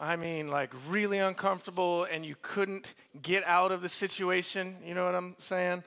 I mean, like really uncomfortable, and you couldn't get out of the situation. You know what I'm saying?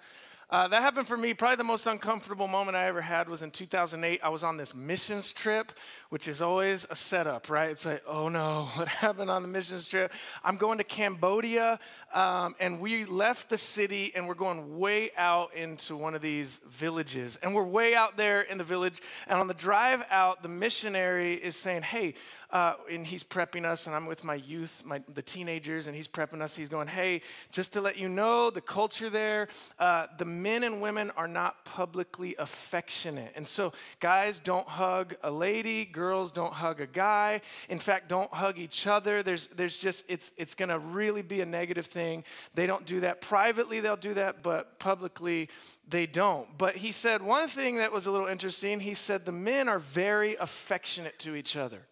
Uh, that happened for me. Probably the most uncomfortable moment I ever had was in 2008. I was on this missions trip, which is always a setup, right? It's like, oh no, what happened on the missions trip? I'm going to Cambodia, um, and we left the city and we're going way out into one of these villages. And we're way out there in the village. And on the drive out, the missionary is saying, hey, uh, and he's prepping us, and I'm with my youth, my, the teenagers, and he's prepping us. He's going, Hey, just to let you know, the culture there, uh, the men and women are not publicly affectionate. And so, guys don't hug a lady, girls don't hug a guy. In fact, don't hug each other. There's, there's just, it's, it's going to really be a negative thing. They don't do that. Privately, they'll do that, but publicly, they don't. But he said one thing that was a little interesting. He said the men are very affectionate to each other.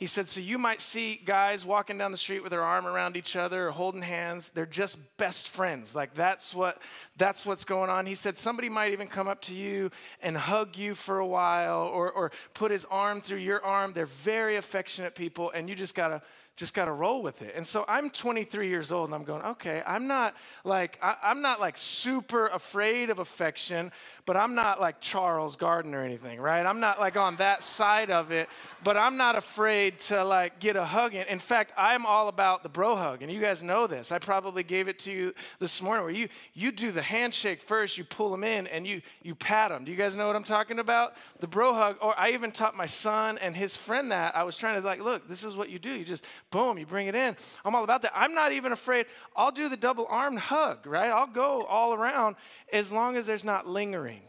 He said, So you might see guys walking down the street with their arm around each other or holding hands. They're just best friends. Like that's what that's what's going on. He said, Somebody might even come up to you and hug you for a while or, or put his arm through your arm. They're very affectionate people, and you just gotta just got to roll with it. And so I'm 23 years old and I'm going, okay, I'm not like, I, am not like super afraid of affection, but I'm not like Charles Garden or anything, right? I'm not like on that side of it, but I'm not afraid to like get a hug in. In fact, I'm all about the bro hug. And you guys know this. I probably gave it to you this morning where you, you do the handshake first, you pull them in and you, you pat them. Do you guys know what I'm talking about? The bro hug. Or I even taught my son and his friend that. I was trying to like, look, this is what you do. You just boom, you bring it in. I'm all about that. I'm not even afraid. I'll do the double armed hug, right? I'll go all around as long as there's not lingering,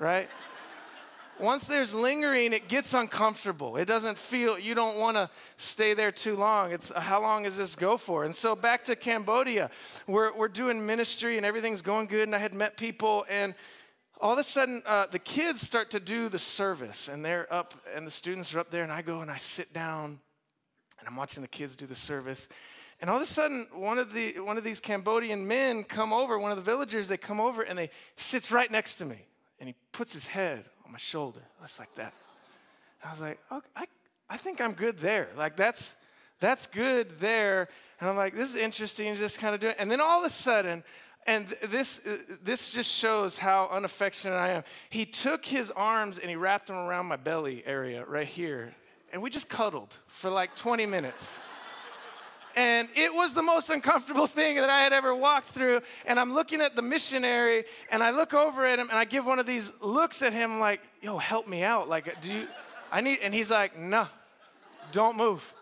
right? Once there's lingering, it gets uncomfortable. It doesn't feel, you don't want to stay there too long. It's how long does this go for? And so back to Cambodia, we're, we're doing ministry and everything's going good. And I had met people, and all of a sudden, uh, the kids start to do the service, and they're up, and the students are up there, and I go and I sit down and I'm watching the kids do the service. And all of a sudden, one of, the, one of these Cambodian men come over, one of the villagers, they come over and they sits right next to me. And he puts his head on my shoulder, just like that. I was like, oh, I, I think I'm good there. Like, that's, that's good there. And I'm like, this is interesting, just kind of doing And then all of a sudden, and this, uh, this just shows how unaffectionate I am. He took his arms and he wrapped them around my belly area right here and we just cuddled for like 20 minutes. And it was the most uncomfortable thing that I had ever walked through. And I'm looking at the missionary, and I look over at him, and I give one of these looks at him, like, "Yo, help me out! Like, do you? I need." And he's like, "No, don't move."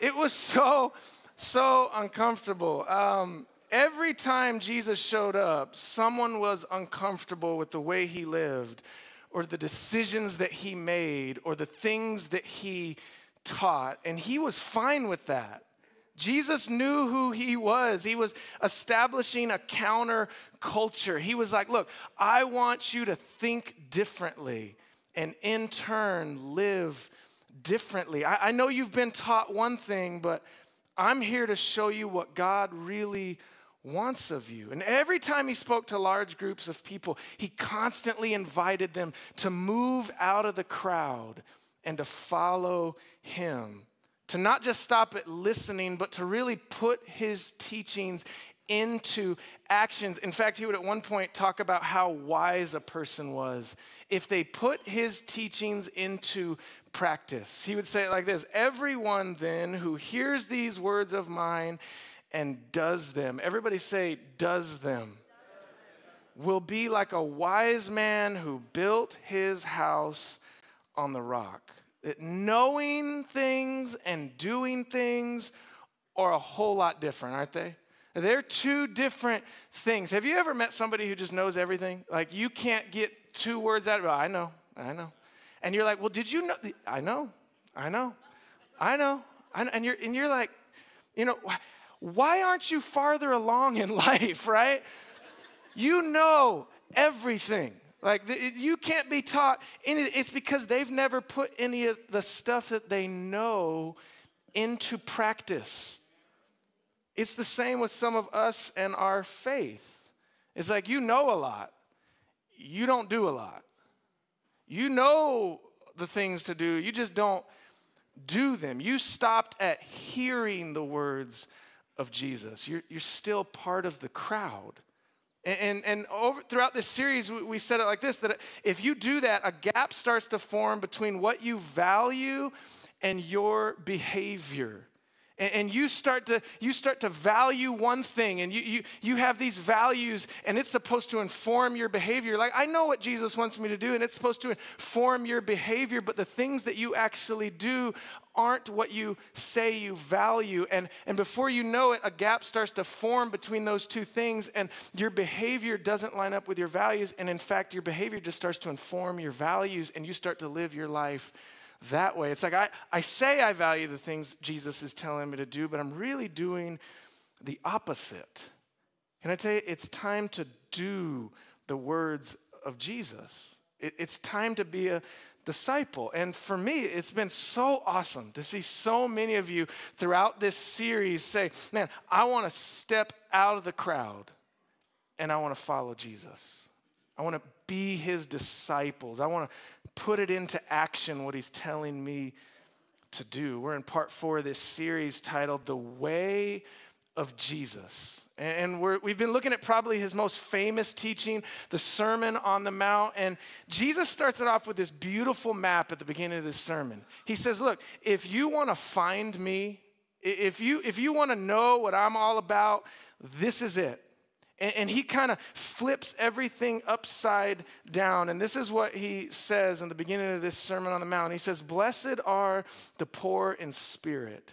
It was so, so uncomfortable. Um, every time Jesus showed up, someone was uncomfortable with the way he lived or the decisions that he made or the things that he taught. And he was fine with that. Jesus knew who he was. He was establishing a counter culture. He was like, Look, I want you to think differently and in turn live differently. I, I know you've been taught one thing, but I'm here to show you what God really wants of you. And every time he spoke to large groups of people, he constantly invited them to move out of the crowd and to follow him. To not just stop at listening, but to really put his teachings into actions. In fact, he would at one point talk about how wise a person was if they put his teachings into practice. He would say it like this Everyone then who hears these words of mine and does them. Everybody say, does them. Will be like a wise man who built his house on the rock. That knowing things and doing things are a whole lot different, aren't they? They're two different things. Have you ever met somebody who just knows everything? Like you can't get two words out of it. I know, I know. And you're like, well, did you know? I know, I know, I know. I know. And you're and you're like, you know, why aren't you farther along in life, right? You know everything. Like you can't be taught any, it's because they've never put any of the stuff that they know into practice. It's the same with some of us and our faith. It's like you know a lot, you don't do a lot. You know the things to do, you just don't do them. You stopped at hearing the words of Jesus. You're, you're still part of the crowd. And, and, and over, throughout this series, we, said it like this that if you do that, a gap starts to form between what you value and your behavior. And, you start to you start to value one thing and you, you you have these values and it's supposed to inform your behavior. Like i know what jesus wants me to do and it's supposed to inform your behavior but the things that you actually do aren't what you say you value and and before you know it a gap starts to form between those two things and your behavior doesn't line up with your values and in fact your behavior just starts to inform your values and you start to live your life that way. It's like I, I say I value the things Jesus is telling me to do, but I'm really doing the opposite. Can I tell you, it's time to do the words of Jesus. It, it's time to be a disciple. And for me, it's been so awesome to see so many of you throughout this series say, Man, I want to step out of the crowd and I want to follow Jesus. I want to be his disciples. I want to put it into action what he's telling me to do. We're in part four of this series titled The Way of Jesus. And we have been looking at probably his most famous teaching, the Sermon on the Mount. And Jesus starts it off with this beautiful map at the beginning of this sermon. He says, Look, if you want to find me, if you, if you want to know what I'm all about, this is it. And, and he kind of flips everything upside down. And this is what he says in the beginning of this Sermon on the Mount. He says, Blessed are the poor in spirit,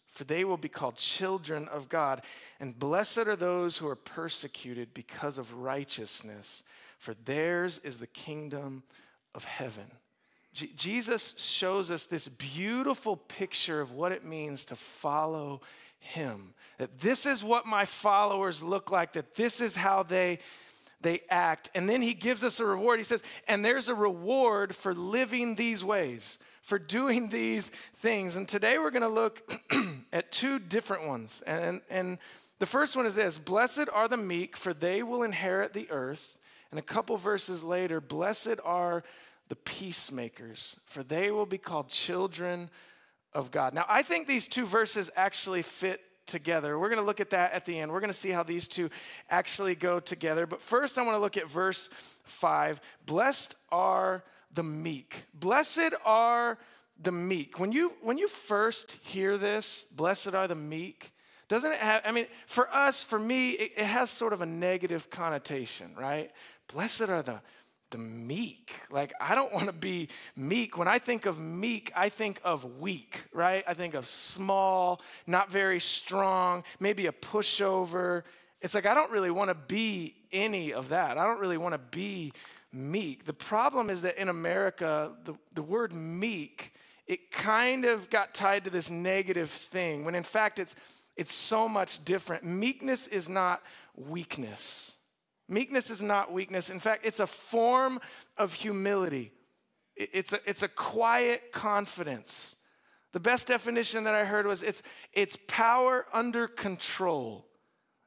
for they will be called children of God. And blessed are those who are persecuted because of righteousness, for theirs is the kingdom of heaven. Jesus shows us this beautiful picture of what it means to follow him. That this is what my followers look like, that this is how they they act. And then he gives us a reward. He says, and there's a reward for living these ways, for doing these things. And today we're going to look at two different ones. And, and the first one is this Blessed are the meek, for they will inherit the earth. And a couple verses later, blessed are the peacemakers, for they will be called children of God. Now, I think these two verses actually fit together. We're going to look at that at the end. We're going to see how these two actually go together. But first, I want to look at verse 5. Blessed are the meek. Blessed are the meek. When you when you first hear this, blessed are the meek, doesn't it have I mean, for us, for me, it, it has sort of a negative connotation, right? Blessed are the the meek. Like, I don't want to be meek. When I think of meek, I think of weak, right? I think of small, not very strong, maybe a pushover. It's like, I don't really want to be any of that. I don't really want to be meek. The problem is that in America, the, the word meek, it kind of got tied to this negative thing, when in fact, it's, it's so much different. Meekness is not weakness. Meekness is not weakness. In fact, it's a form of humility, it's a, it's a quiet confidence. The best definition that I heard was it's, it's power under control.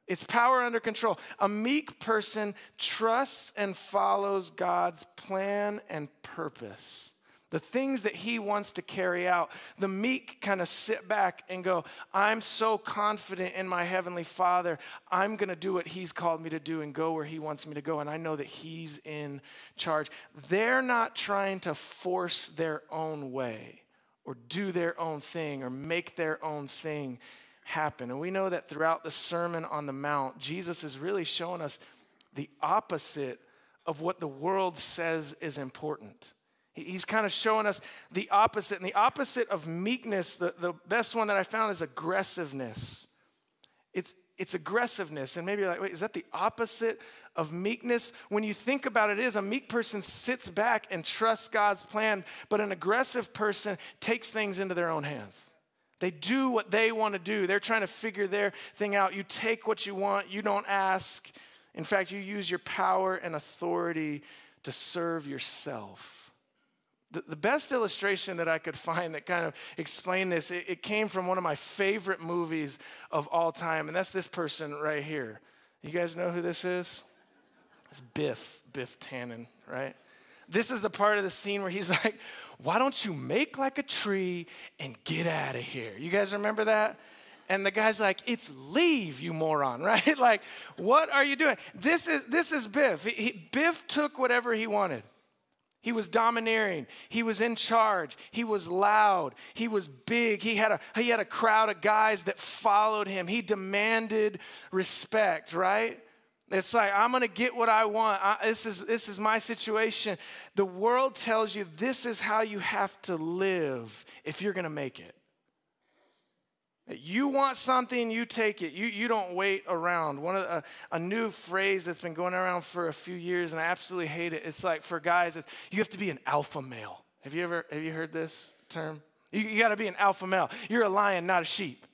It's power under control. A meek person trusts and follows God's plan and purpose the things that he wants to carry out. The meek kind of sit back and go, I'm so confident in my heavenly Father. I'm going to do what he's called me to do and go where he wants me to go. And I know that he's in charge. They're not trying to force their own way or do their own thing or make their own thing happen. And we know that throughout the Sermon on the Mount, Jesus is really showing us the opposite of what the world says is important. He's kind of showing us the opposite. And the opposite of meekness, the, the best one that I found is aggressiveness. It's, it's aggressiveness. And maybe you're like, wait, is that the opposite of meekness? When you think about it, it is a meek person sits back and trusts God's plan, but an aggressive person takes things into their own hands. They do what they want to do. They're trying to figure their thing out. You take what you want, you don't ask. In fact, you use your power and authority to serve yourself. The, the best illustration that I could find that kind of explained this, it, it came from one of my favorite movies of all time, and that's this person right here. You guys know who this is? It's Biff, Biff Tannen, right? This is the part of the scene where he's like, Why don't you make like a tree and get out of here? You guys remember that? And the guy's like, It's leave, you moron, right? like, what are you doing? This is, this is Biff. He, Biff took whatever he wanted. He was domineering. He was in charge. He was loud. He was big. He had a, he had a crowd of guys that followed him. He demanded respect, right? It's like, I'm going to get what I want. I, this, is, this is my situation. The world tells you this is how you have to live if you're going to make it. You want something, you take it. You, you don't wait around. One of a, a new phrase that's been going around for a few years, and I absolutely hate it. It's like for guys, it's, you have to be an alpha male. Have you ever have you heard this term? You, you got to be an alpha male. You're a lion, not a sheep.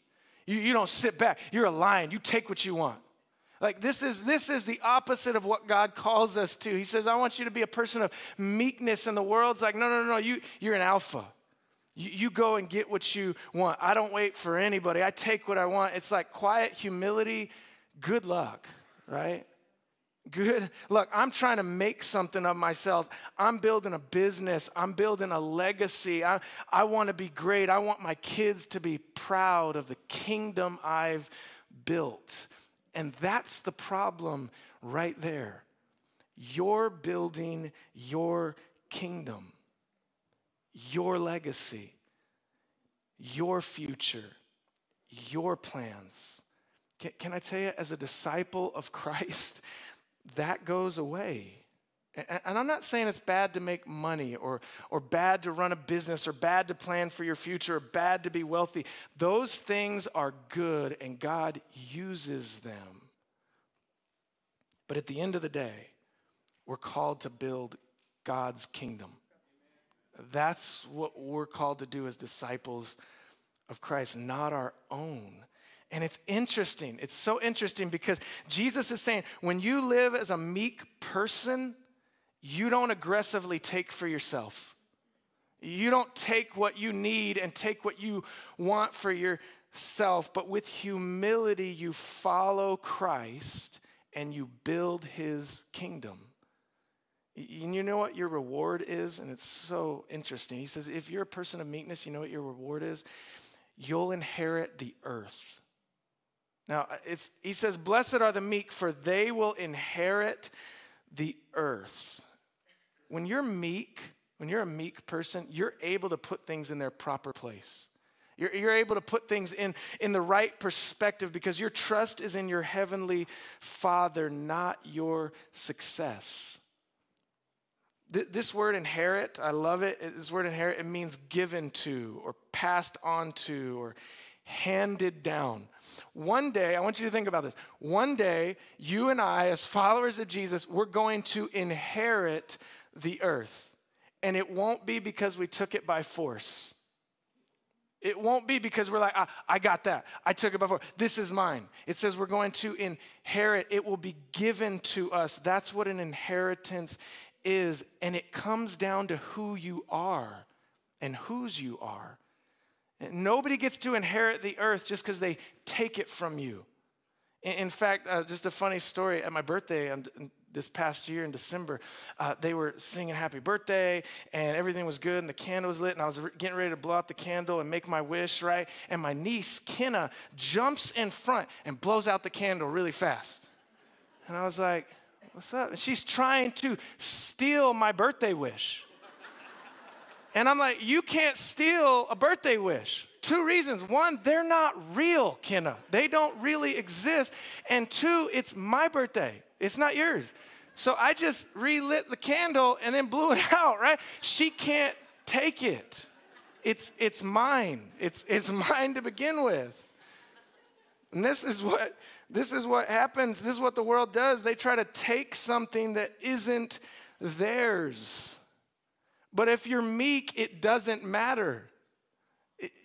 You, you don't sit back. You're a lion. You take what you want. Like this is this is the opposite of what God calls us to. He says, "I want you to be a person of meekness." And the world's like, "No, no, no, you you're an alpha. You, you go and get what you want. I don't wait for anybody. I take what I want." It's like quiet humility. Good luck, right? Good. Look, I'm trying to make something of myself. I'm building a business. I'm building a legacy. I, I want to be great. I want my kids to be proud of the kingdom I've built. And that's the problem right there. You're building your kingdom, your legacy, your future, your plans. Can, can I tell you, as a disciple of Christ, that goes away. And I'm not saying it's bad to make money or, or bad to run a business or bad to plan for your future or bad to be wealthy. Those things are good and God uses them. But at the end of the day, we're called to build God's kingdom. That's what we're called to do as disciples of Christ, not our own. And it's interesting. It's so interesting because Jesus is saying when you live as a meek person, you don't aggressively take for yourself. You don't take what you need and take what you want for yourself, but with humility, you follow Christ and you build his kingdom. And you know what your reward is? And it's so interesting. He says, if you're a person of meekness, you know what your reward is? You'll inherit the earth. Now, uh, it's, he says, Blessed are the meek, for they will inherit the earth when you're meek, when you're a meek person, you're able to put things in their proper place. You're, you're able to put things in, in the right perspective because your trust is in your heavenly Father, not your success. Th- this word inherit, I love it. This word inherit, it means given to or passed on to or handed down. One day, I want you to think about this. One day, you and I, as followers of Jesus, we're going to inherit the earth. And it won't be because we took it by force. It won't be because we're like, I, I, got that. I took it by force. This is mine. It says we're going to inherit. It will be given to us. That's what an inheritance is. And it comes down to who you are and whose you are. Nobody gets to inherit the earth just because they take it from you. In, fact, uh, just a funny story at my birthday, and this past year in December, uh, they were singing happy birthday and everything was good and the candle was lit and I was re- getting ready to blow out the candle and make my wish, right? And my niece, Kenna, jumps in front and blows out the candle really fast. And I was like, what's up? And she's trying to steal my birthday wish. And I'm like, you can't steal a birthday wish. Two reasons. One, they're not real, Kenna. They don't really exist. And two, it's my birthday. It's not yours. So I just relit the candle and then blew it out, right? She can't take it. It's, it's mine. It's, it's mine to begin with. And this is what this is what happens. This is what the world does. They try to take something that isn't theirs. But if you're meek, it doesn't matter.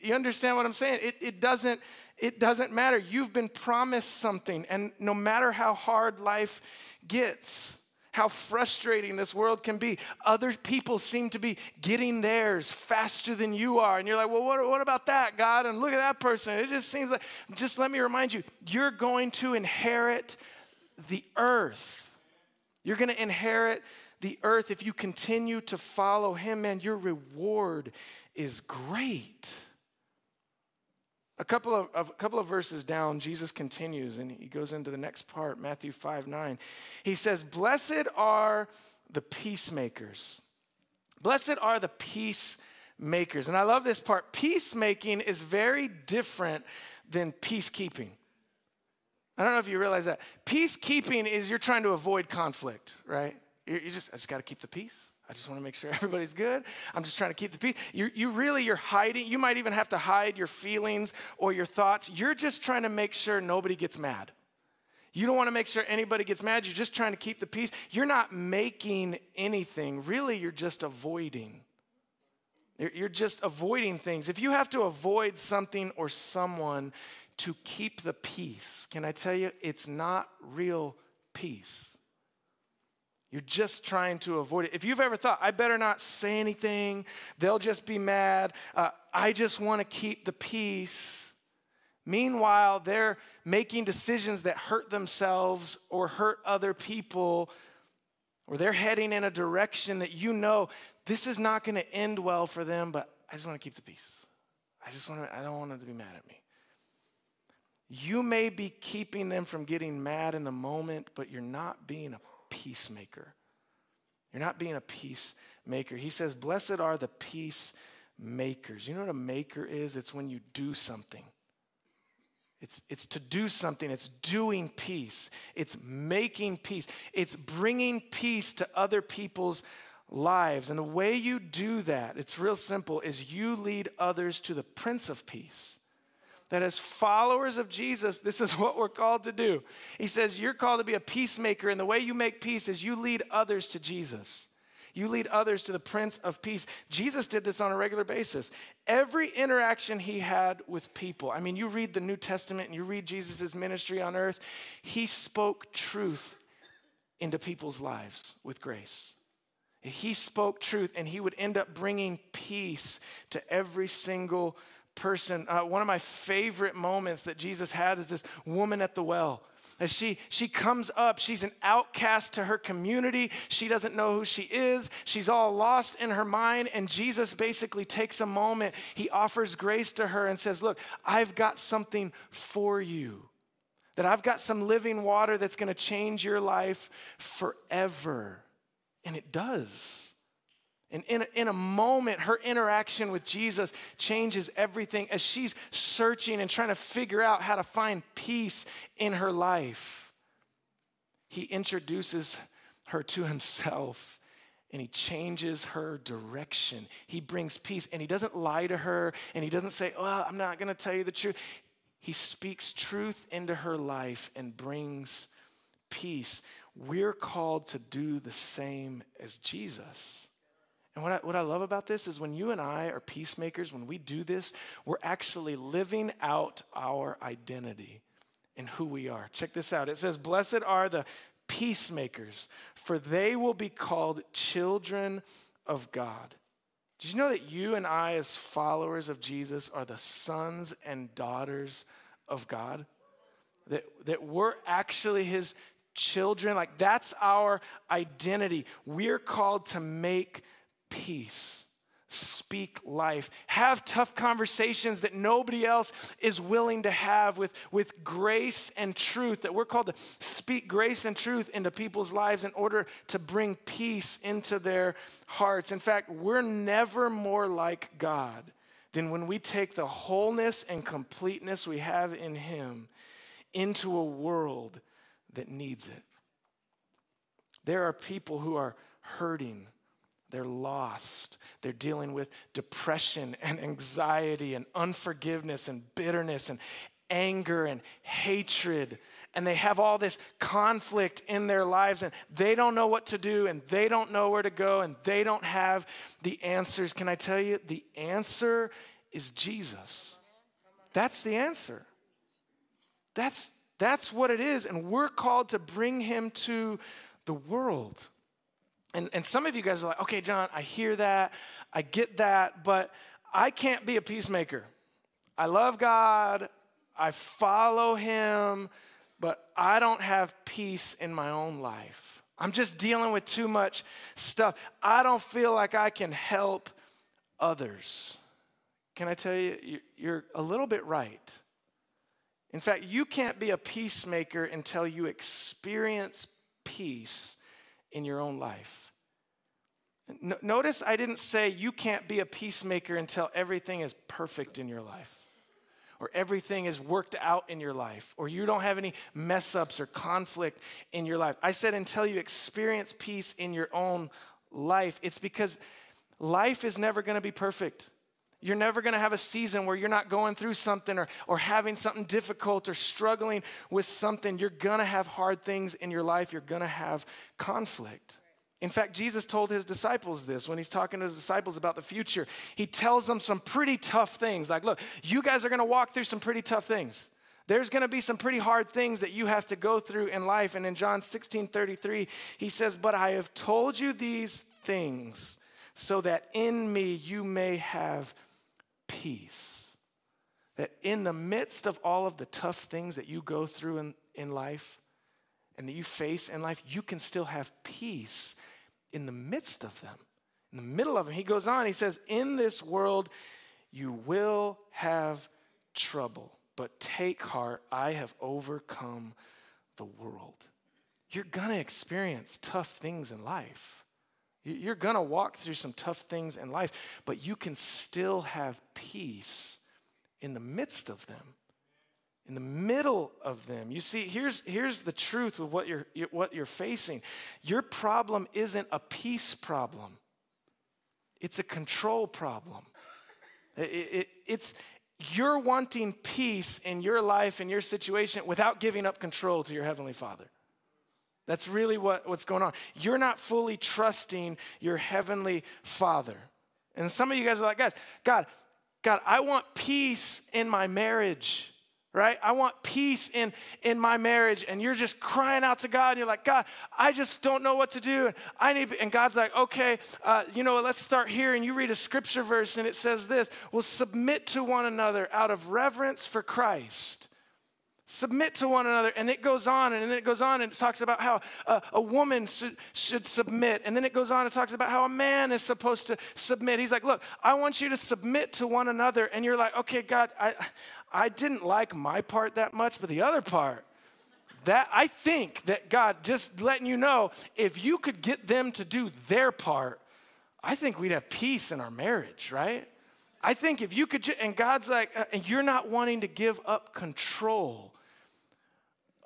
You understand what I'm saying? It, it, doesn't, it doesn't matter. You've been promised something, and no matter how hard life gets, how frustrating this world can be. Other people seem to be getting theirs faster than you are. And you're like, well, what, what about that, God? And look at that person. It just seems like, just let me remind you, you're going to inherit the earth. You're going to inherit the earth if you continue to follow him, man. Your reward is great. A couple of, a couple of verses down, Jesus continues and he goes into the next part, Matthew 5 9. He says, Blessed are the peacemakers. Blessed are the peacemakers. And I love this part. Peacemaking is very different than peacekeeping. I don't know if you realize that. Peacekeeping is you're trying to avoid conflict, right? You just, I just got to keep the peace. I just want to make sure everybody's good. I'm just trying to keep the peace. You, you really, you're hiding. You might even have to hide your feelings or your thoughts. You're just trying to make sure nobody gets mad. You don't want to make sure anybody gets mad. You're just trying to keep the peace. You're not making anything. Really, you're just avoiding. You're, you're just avoiding things. If you have to avoid something or someone to keep the peace, can I tell you, it's not real peace. You're just trying to avoid it. If you've ever thought, I better not say anything, they'll just be mad, uh, I just want to keep the peace. Meanwhile, they're making decisions that hurt themselves or hurt other people, or they're heading in a direction that you know this is not going to end well for them, but I just want to keep the peace. I just want to, I don't want them to be mad at me. You may be keeping them from getting mad in the moment, but you're not being a peacemaker. You're not being a peacemaker. He says, Blessed are the peacemakers. You know what a maker is? It's when you do something. It's, it's to do something. It's doing peace. It's making peace. It's bringing peace to other people's lives. And the way you do that, it's real simple, is you lead others to the Prince of Peace that as followers of Jesus, this is what we're called to do. He says, You're called to be a peacemaker, and the way you make peace is you lead others to Jesus. You lead others to the Prince of Peace. Jesus did this on a regular basis. Every interaction he had with people, I mean, you read the New Testament and you read Jesus' ministry on earth, he spoke truth into people's lives with grace. He spoke truth and he would end up bringing peace to every single person. Uh, one of my favorite moments that Jesus had is this woman at the well. As she, she comes up, she's an outcast to her community. She doesn't know who she is. She's all lost in her mind. And Jesus basically takes a moment. He offers grace to her and says, Look, I've got something for you. That I've got some living water that's going to change your life forever. And it does. And in a, in a moment, her interaction with Jesus changes everything as she's searching and trying to figure out how to find peace in her life. He introduces her to himself and he changes her direction. He brings peace and he doesn't lie to her and he doesn't say, Well, I'm not going to tell you the truth. He speaks truth into her life and brings peace. We're called to do the same as Jesus. And what I, what I love about this is when you and I are peacemakers, when we do this, we're actually living out our identity and who we are. Check this out. It says, Blessed are the peacemakers, for they will be called children of God. Did you know that you and I, as followers of Jesus, are the sons and daughters of God? That, that we're actually his children. Like, that's our identity. We're called to make peace. Speak life. Have tough conversations that nobody else is willing to have with, with grace and truth. That we're called to speak grace and truth into people's lives in order to bring peace into their hearts. In fact, we're never more like God than when we take the wholeness and completeness we have in Him into a world that needs it. There are people who are hurting they're lost. They're dealing with depression and anxiety and unforgiveness and bitterness and anger and hatred. And they have all this conflict in their lives and they don't know what to do and they don't know where to go and they don't have the answers. Can I tell you? The answer is Jesus. That's the answer. That's, that's what it is. And we're called to bring him to the world. And, and some of you guys are like, okay, John, I hear that, I get that, but I can't be a peacemaker. I love God, I follow him, but I don't have peace in my own life. I'm just dealing with too much stuff. I don't feel like I can help others. Can I tell you, you're a little bit right. In fact, you can't be a peacemaker until you experience peace in your own life. Notice I didn't say you can't be a peacemaker until everything is perfect in your life or everything is worked out in your life, or you don't have any mess ups or conflict in your life. I said until you experience peace in your own life. It's because life is never going to be perfect. You're never going to have a season where you're not going through something or, or having something difficult or struggling with something. You're going to have hard things in your life. You're going to have conflict. In fact, Jesus told his disciples this when he's talking to his disciples about the future. He tells them some pretty tough things. Like, look, you guys are going to walk through some pretty tough things. There's going to be some pretty hard things that you have to go through in life. And in John 16 33, he says, But I have told you these things so that in me you may have peace. That in the midst of all of the tough things that you go through in, in life and that you face in life, you can still have peace in the midst of them, in the middle of them. He goes on, he says, In this world you will have trouble, but take heart, I have overcome the world. You're gonna experience tough things in life. You're gonna walk through some tough things in life, but you can still have peace in the midst of them in the middle of them. You see, here's, here's the truth of what you're, what you're facing. Your problem isn't a peace problem, it's a control problem. It, it, it's, you're wanting peace in your life, in your situation, without giving up control to your Heavenly Father. That's really what, what's going on. You're not fully trusting your Heavenly Father. And some of you guys are like, guys, God, God, I want peace in my marriage right? I want peace in, in my marriage. And you're just crying out to God. And you're like, God, I just don't know what to do. And I need, and God's like, okay, uh, you know, let's start here. And you read a scripture verse and it says this, well, submit to one another out of reverence for Christ. Submit to one another. And it goes on and then it goes on and it talks about how a, a woman should, should submit. And then it goes on and talks about how a man is supposed to submit. He's like, look, I want you to submit to one another. And you're like, okay, God, I, I didn't like my part that much, but the other part, that I think that God just letting you know if you could get them to do their part, I think we'd have peace in our marriage, right? I think if you could, and God's like, uh, and you're not wanting to give up control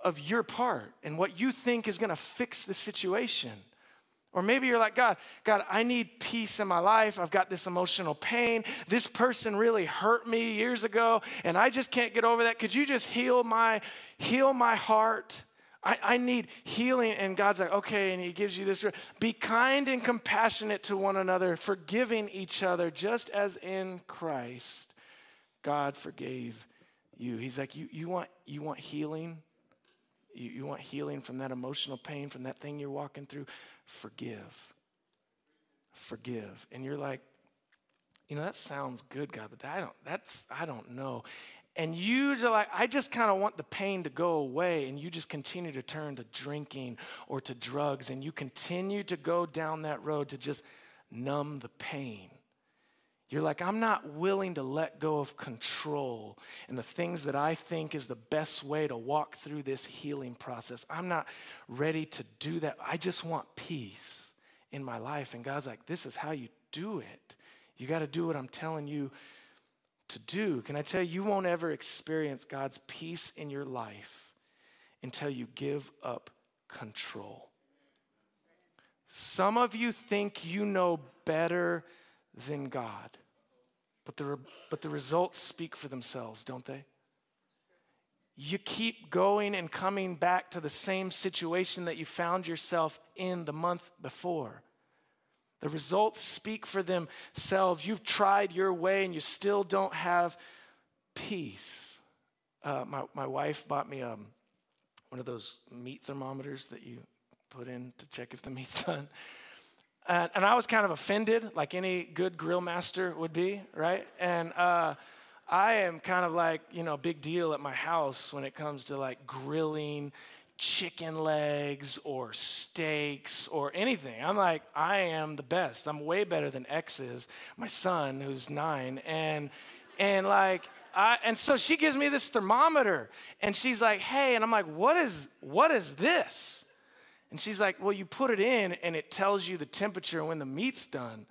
of your part and what you think is gonna fix the situation. Or maybe you're like, God, God, I need peace in my life. I've got this emotional pain. This person really hurt me years ago, and I just can't get over that. Could you just heal my heal my heart? I, I need healing. And God's like, okay, and He gives you this. Be kind and compassionate to one another, forgiving each other, just as in Christ God forgave you. He's like, you, you want you want healing? You, you want healing from that emotional pain, from that thing you're walking through? forgive. Forgive. And you're like, you know, that sounds good, God, but I don't, that's, I don't know. And you are like, I just kind of want the pain to go away. And you just continue to turn to drinking or to drugs. And you continue to go down that road to just numb the pain. You're like, I'm not willing to let go of control and the things that I think is the best way to walk through this healing process. I'm not ready to do that. I just want peace in my life. And God's like, this is how you do it. You got to do what I'm telling you to do. Can I tell you, you won't ever experience God's peace in your life until you give up control. Some of you think you know better than God. But the, but the results speak for themselves, don't they? You keep going and coming back to the same situation that you found yourself in the month before. The results speak for themselves. You've tried your way and you still don't have peace. Uh, my, my wife bought me um, one of those meat thermometers that you put in to check if the meat's done. And, and I was kind of offended, like any good grill master would be, right? And uh, I am kind of like, you know, big deal at my house when it comes to like grilling chicken legs or steaks or anything. I'm like, I am the best. I'm way better than X is, my son who's nine. And and like I, and so she gives me this thermometer and she's like, hey, and I'm like, what is what is this? And she's like, well, you put it in and it tells you the temperature when the meat's done.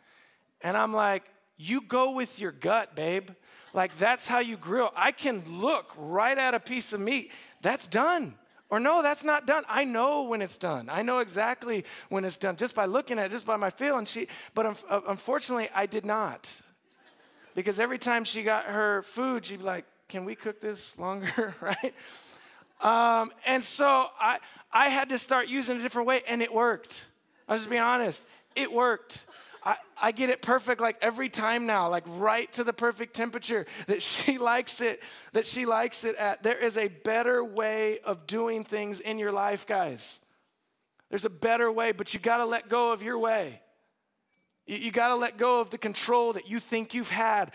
And I'm like, you go with your gut, babe. Like that's how you grill. I can look right at a piece of meat. That's done. Or no, that's not done. I know when it's done. I know exactly when it's done just by looking at it, just by my feel. And she, but uh, unfortunately, I did not. Because every time she got her food, she'd be like, "Can we cook this longer?" right? Um, and so I, I had to start using a different way, and it worked. I'll just be honest, it worked. I, I get it perfect like every time now, like right to the perfect temperature that she likes it, that she likes it at. There is a better way of doing things in your life, guys. There's a better way, but you gotta let go of your way. You, you gotta let go of the control that you think you've had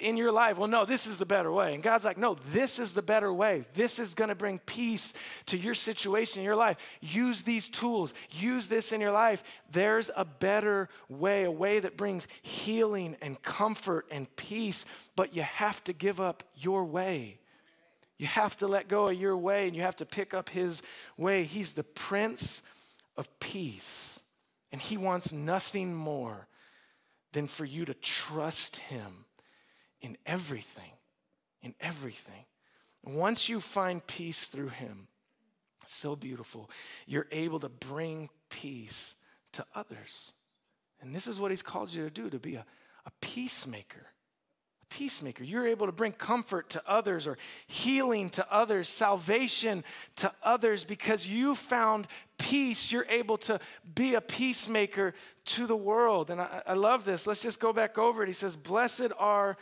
in your life, well, no, this is the better way. And God's like, no, this is the better way. This is going to bring peace to your situation in your life. Use these tools, use this in your life. There's a better way, a way that brings healing and comfort and peace, but you have to give up your way. You have to let go of your way and you have to pick up His way. He's the Prince of Peace, and He wants nothing more than for you to trust Him in everything, in everything. Once you find peace through Him, so beautiful, you're able to bring peace to others. And this is what He's called you to do to be a, a peacemaker. A peacemaker. You're able to bring comfort to others or healing to others, salvation to others because you found peace. You're able to be a peacemaker to the world. And I, I love this. Let's just go back over it. He says, Blessed are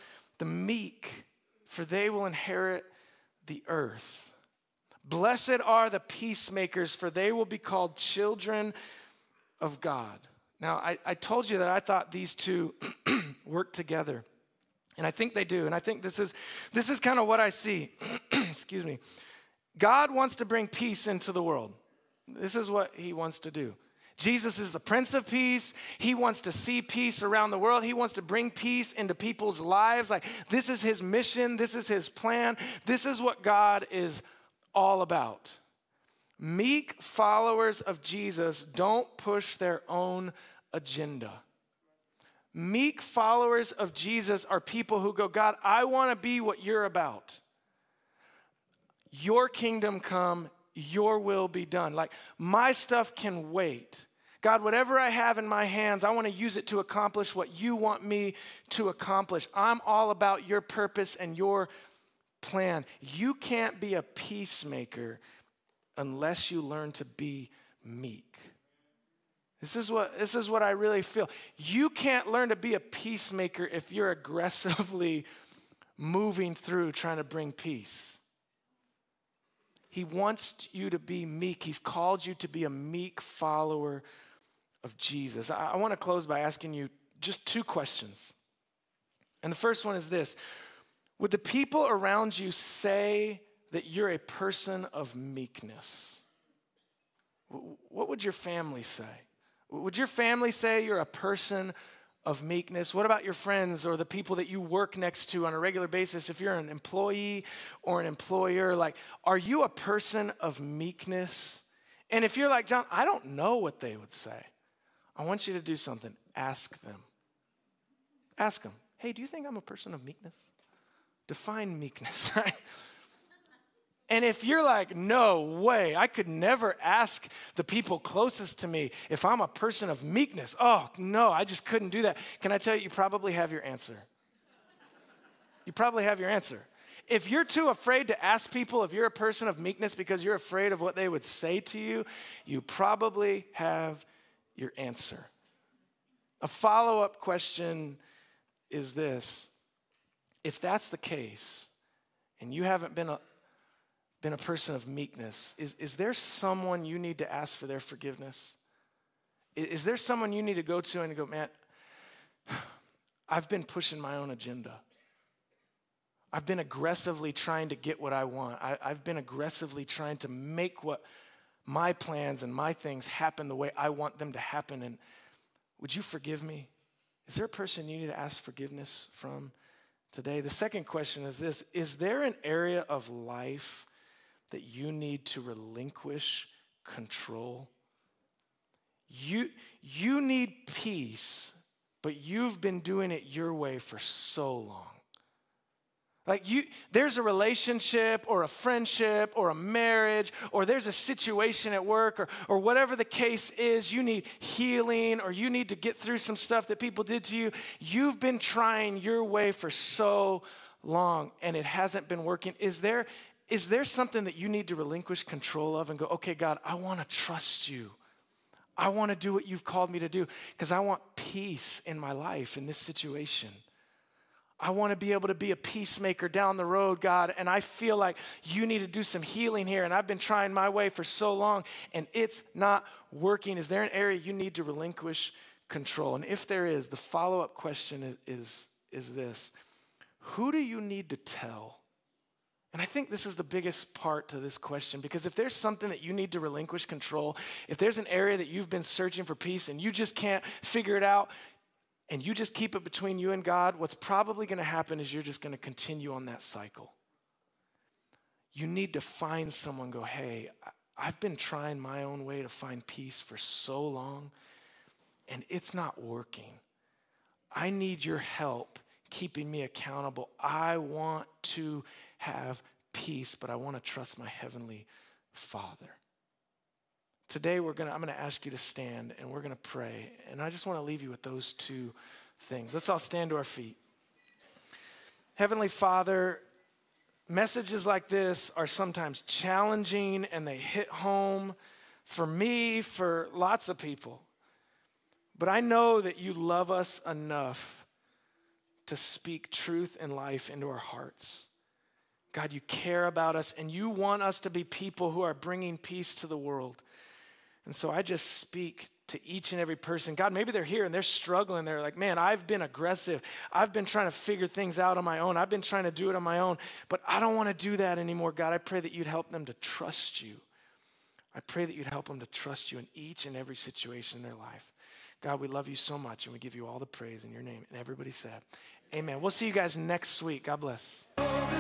the meek, for they will inherit the earth. Blessed are the peacemakers, for they will be called children of God. Now, I, I told you that I thought these two work together. And I think they do. And I think this is this is kind of what I see. Excuse me. God wants to bring peace into the world. This is what he wants to do. Jesus is the Prince of Peace. He wants to see peace around the world. He wants to bring peace into people's lives. Like, this is his mission. This is his plan. This is what God is all about. Meek followers of Jesus don't push their own agenda. Meek followers of Jesus are people who go, God, I want to be what you're about. Your kingdom come, your will be done. Like my stuff can wait. God, whatever I have in my hands, I want to use it to accomplish what you want me to accomplish. I'm all about your purpose and your plan. You can't be a peacemaker unless you learn to be meek. This is what this is what I really feel. You can't learn to be a peacemaker if you're aggressively moving through trying to bring peace. He wants you to be meek. He's called you to be a meek follower of Jesus. I, I want to close by asking you just two questions. And the first one is this Would the people around you say that you're a person of meekness? What would your family say? Would your family say you're a person of meekness? What about your friends or the people that you work next to on a regular basis? If you're an employee or an employer, like, are you a person of meekness? And if you're like, John, I don't know what they would say, I want you to do something. Ask them. Ask them, hey, do you think I'm a person of meekness? Define meekness, right? And if you're like, no way, I could never ask the people closest to me if I'm a person of meekness. Oh, no, I just couldn't do that. Can I tell you, you probably have your answer. You probably have your answer. If you're too afraid to ask people if you're a person of meekness because you're afraid of what they would say to you, you probably have your answer. A follow up question is this if that's the case, and you haven't been a, been a person of meekness, is, is there someone you need to ask for their forgiveness? Is, is there someone you need to go to and go, man, I've been pushing my own agenda. I've been aggressively trying to get what I want. I, have been aggressively trying to make what my plans and my things happen the way I want them to happen. And would you forgive me? Is there a person you need to ask forgiveness from today? The second question is this Is there an area of life that you need to relinquish control? You, you need peace, but you've been doing it your way for so long. Like you, there's a relationship or a friendship or a marriage or there's a situation at work or, or whatever the case is, you need healing or you need to get through some stuff that people did to you. You've been trying your way for so long and it hasn't been working. Is there, is there something that you need to relinquish control of and go, okay, God, I want to trust you. I want to do what you've called me to do because I want peace in my life in this situation. I want to be able to be a peacemaker down the road, God, and I feel like you need to do some healing here. And I've been trying my way for so long and it's not working. Is there an area you need to relinquish control? And if there is, the follow up question is, is, is this Who do you need to tell? And I think this is the biggest part to this question because if there's something that you need to relinquish control, if there's an area that you've been searching for peace and you just can't figure it out, and you just keep it between you and God, what's probably going to happen is you're just going to continue on that cycle. You need to find someone, go, hey, I've been trying my own way to find peace for so long, and it's not working. I need your help keeping me accountable. I want to have peace, but I want to trust my heavenly Father. Today we're gonna I'm gonna ask you to stand and we're gonna pray. And I just want to leave you with those two things. Let's all stand to our feet. Heavenly Father, messages like this are sometimes challenging and they hit home for me, for lots of people. But I know that you love us enough to speak truth and life into our hearts. God, you care about us and you want us to be people who are bringing peace to the world. And so I just speak to each and every person. God, maybe they're here and they're struggling. They're like, man, I've been aggressive. I've been trying to figure things out on my own. I've been trying to do it on my own, but I don't want to do that anymore. God, I pray that you'd help them to trust you. I pray that you'd help them to trust you in each and every situation in their life. God, we love you so much and we give you all the praise in your name. And everybody said, Amen. We'll see you guys next week. God bless.